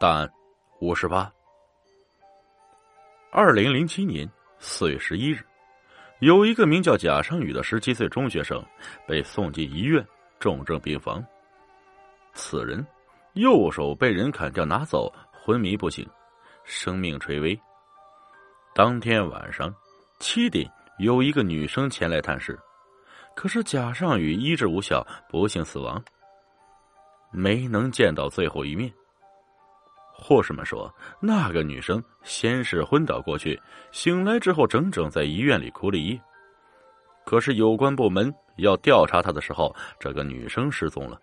答案：五十八。二零零七年四月十一日，有一个名叫贾尚宇的十七岁中学生被送进医院重症病房。此人右手被人砍掉拿走，昏迷不醒，生命垂危。当天晚上七点，有一个女生前来探视，可是贾尚宇医治无效，不幸死亡，没能见到最后一面。护士们说，那个女生先是昏倒过去，醒来之后整整在医院里哭了一夜。可是有关部门要调查她的时候，这个女生失踪了。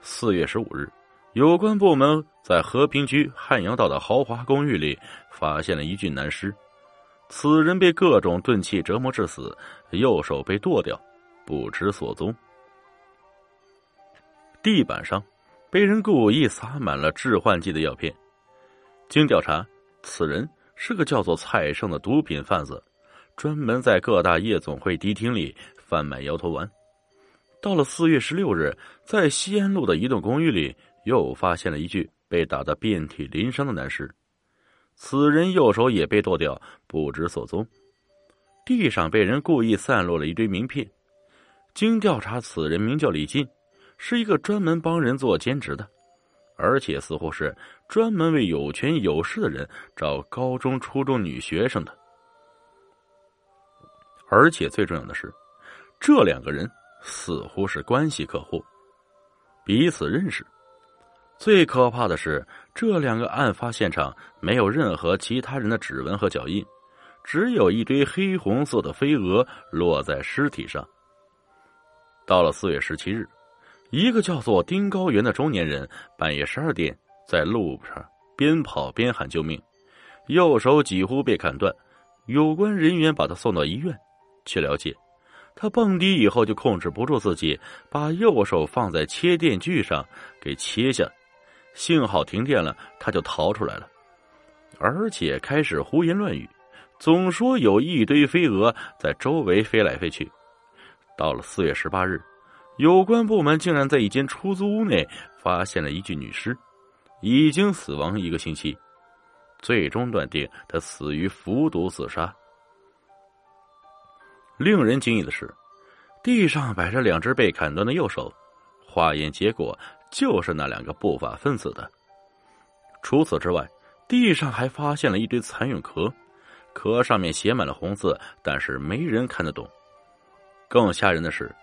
四月十五日，有关部门在和平区汉阳道的豪华公寓里发现了一具男尸，此人被各种钝器折磨致死，右手被剁掉，不知所踪。地板上。被人故意撒满了致幻剂的药片，经调查，此人是个叫做蔡胜的毒品贩子，专门在各大夜总会迪厅里贩卖摇头丸。到了四月十六日，在西安路的一栋公寓里，又发现了一具被打得遍体鳞伤的男尸，此人右手也被剁掉，不知所踪。地上被人故意散落了一堆名片，经调查，此人名叫李进。是一个专门帮人做兼职的，而且似乎是专门为有权有势的人找高中、初中女学生的。而且最重要的是，这两个人似乎是关系客户，彼此认识。最可怕的是，这两个案发现场没有任何其他人的指纹和脚印，只有一堆黑红色的飞蛾落在尸体上。到了四月十七日。一个叫做丁高原的中年人，半夜十二点在路上边跑边喊救命，右手几乎被砍断。有关人员把他送到医院，据了解，他蹦迪以后就控制不住自己，把右手放在切电锯上给切下，幸好停电了，他就逃出来了，而且开始胡言乱语，总说有一堆飞蛾在周围飞来飞去。到了四月十八日。有关部门竟然在一间出租屋内发现了一具女尸，已经死亡一个星期，最终断定她死于服毒自杀。令人惊异的是，地上摆着两只被砍断的右手，化验结果就是那两个不法分子的。除此之外，地上还发现了一堆蚕蛹壳，壳上面写满了红字，但是没人看得懂。更吓人的是。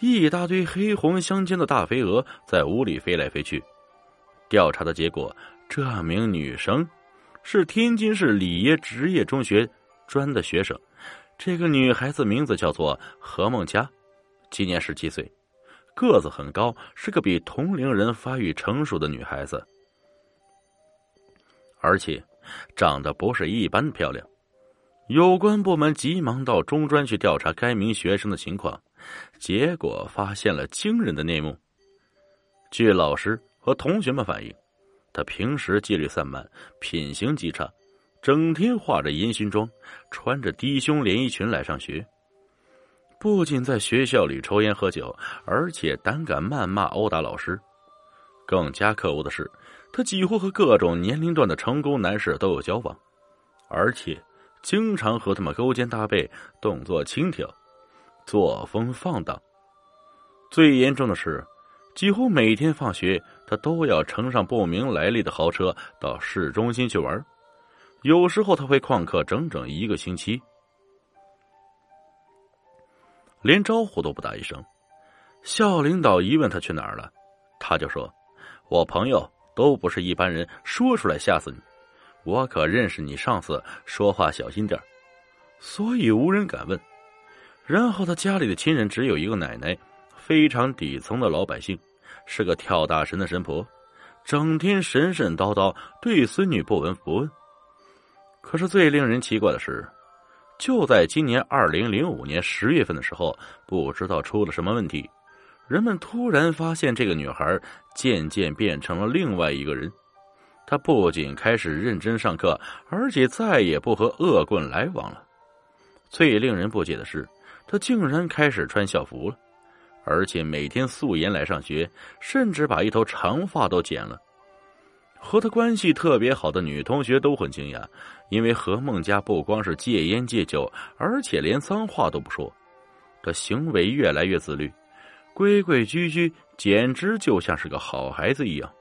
一大堆黑红相间的大飞蛾在屋里飞来飞去。调查的结果，这名女生是天津市里耶职业中学专的学生。这个女孩子名字叫做何梦佳，今年十七岁，个子很高，是个比同龄人发育成熟的女孩子，而且长得不是一般漂亮。有关部门急忙到中专去调查该名学生的情况。结果发现了惊人的内幕。据老师和同学们反映，他平时纪律散漫，品行极差，整天化着烟熏妆，穿着低胸连衣裙来上学。不仅在学校里抽烟喝酒，而且胆敢谩骂殴打老师。更加可恶的是，他几乎和各种年龄段的成功男士都有交往，而且经常和他们勾肩搭背，动作轻佻。作风放荡，最严重的是，几乎每天放学，他都要乘上不明来历的豪车到市中心去玩。有时候他会旷课整整一个星期，连招呼都不打一声。校领导一问他去哪儿了，他就说：“我朋友都不是一般人，说出来吓死你。我可认识你上司，说话小心点所以无人敢问。”然后他家里的亲人只有一个奶奶，非常底层的老百姓，是个跳大神的神婆，整天神神叨叨，对孙女不闻不问。可是最令人奇怪的是，就在今年二零零五年十月份的时候，不知道出了什么问题，人们突然发现这个女孩渐渐变成了另外一个人。她不仅开始认真上课，而且再也不和恶棍来往了。最令人不解的是。他竟然开始穿校服了，而且每天素颜来上学，甚至把一头长发都剪了。和他关系特别好的女同学都很惊讶，因为何梦佳不光是戒烟戒酒，而且连脏话都不说，这行为越来越自律，规规矩矩，简直就像是个好孩子一样。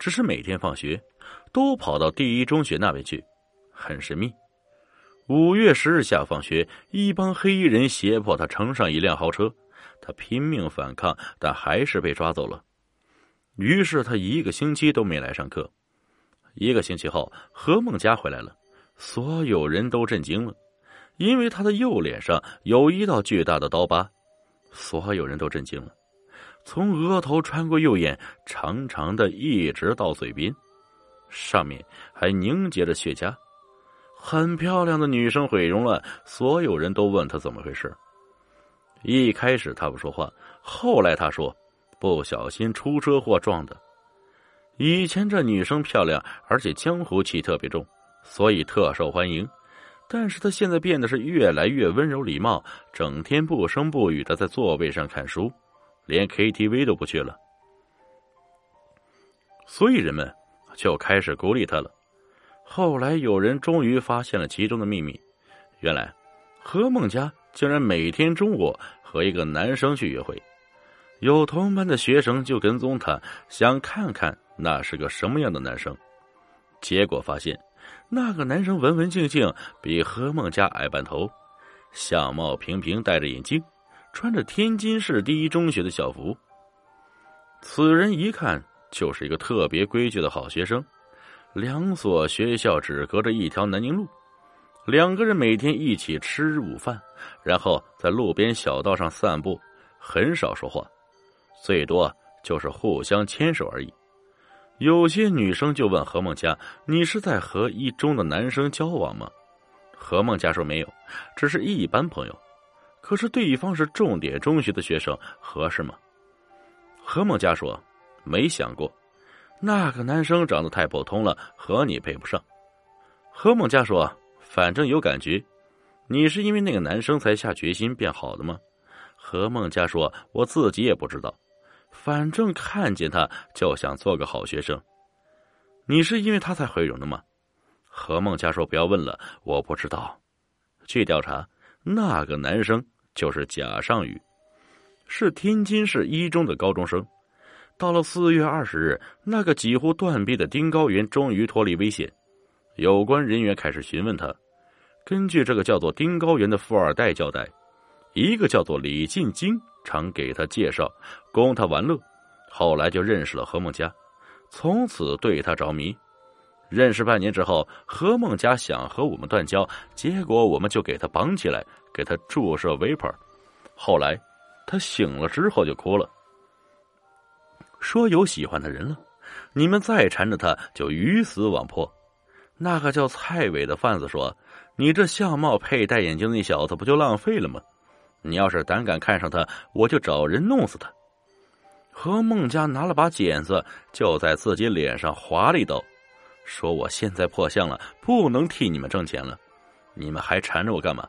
只是每天放学，都跑到第一中学那边去，很神秘。五月十日下放学，一帮黑衣人胁迫他乘上一辆豪车，他拼命反抗，但还是被抓走了。于是他一个星期都没来上课。一个星期后，何梦佳回来了，所有人都震惊了，因为他的右脸上有一道巨大的刀疤。所有人都震惊了，从额头穿过右眼，长长的一直到嘴边，上面还凝结着血痂。很漂亮的女生毁容了，所有人都问她怎么回事。一开始她不说话，后来她说。不小心出车祸撞的。以前这女生漂亮，而且江湖气特别重，所以特受欢迎。但是她现在变得是越来越温柔礼貌，整天不声不语的在座位上看书，连 KTV 都不去了。所以人们就开始孤立她了。后来有人终于发现了其中的秘密，原来何梦佳竟然每天中午和一个男生去约会。有同班的学生就跟踪他，想看看那是个什么样的男生。结果发现，那个男生文文静静，比何梦佳矮半头，相貌平平，戴着眼镜，穿着天津市第一中学的校服。此人一看就是一个特别规矩的好学生。两所学校只隔着一条南宁路，两个人每天一起吃午饭，然后在路边小道上散步，很少说话。最多就是互相牵手而已。有些女生就问何梦佳：“你是在和一中的男生交往吗？”何梦佳说：“没有，只是一般朋友。”可是对方是重点中学的学生，合适吗？何梦佳说：“没想过，那个男生长得太普通了，和你配不上。”何梦佳说：“反正有感觉，你是因为那个男生才下决心变好的吗？”何梦佳说：“我自己也不知道。”反正看见他就想做个好学生，你是因为他才毁容的吗？何梦佳说：“不要问了，我不知道。”据调查，那个男生就是贾尚宇，是天津市一中的高中生。到了四月二十日，那个几乎断臂的丁高原终于脱离危险，有关人员开始询问他。根据这个叫做丁高原的富二代交代，一个叫做李进京。常给他介绍，供他玩乐，后来就认识了何梦佳，从此对他着迷。认识半年之后，何梦佳想和我们断交，结果我们就给他绑起来，给他注射 vapor。后来他醒了之后就哭了，说有喜欢的人了。你们再缠着他，就鱼死网破。那个叫蔡伟的贩子说：“你这相貌配戴眼镜那小子，不就浪费了吗？”你要是胆敢看上他，我就找人弄死他。何孟佳拿了把剪子，就在自己脸上划了一刀，说：“我现在破相了，不能替你们挣钱了，你们还缠着我干嘛？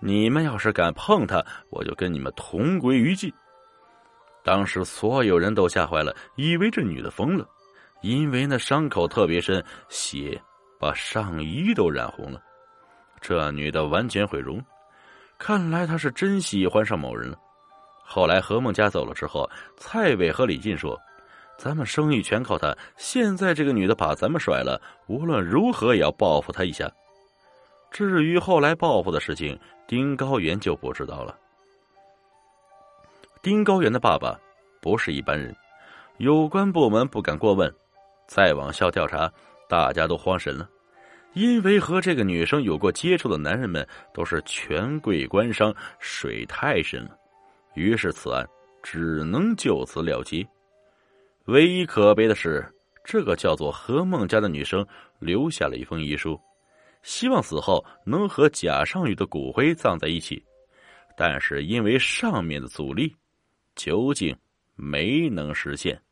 你们要是敢碰他，我就跟你们同归于尽。”当时所有人都吓坏了，以为这女的疯了，因为那伤口特别深，血把上衣都染红了。这女的完全毁容。看来他是真喜欢上某人了。后来何梦佳走了之后，蔡伟和李进说：“咱们生意全靠他。现在这个女的把咱们甩了，无论如何也要报复她一下。至于后来报复的事情，丁高原就不知道了。丁高原的爸爸不是一般人，有关部门不敢过问。再往下调查，大家都慌神了。”因为和这个女生有过接触的男人们都是权贵官商，水太深了，于是此案只能就此了结。唯一可悲的是，这个叫做何梦佳的女生留下了一封遗书，希望死后能和贾尚宇的骨灰葬在一起，但是因为上面的阻力，究竟没能实现。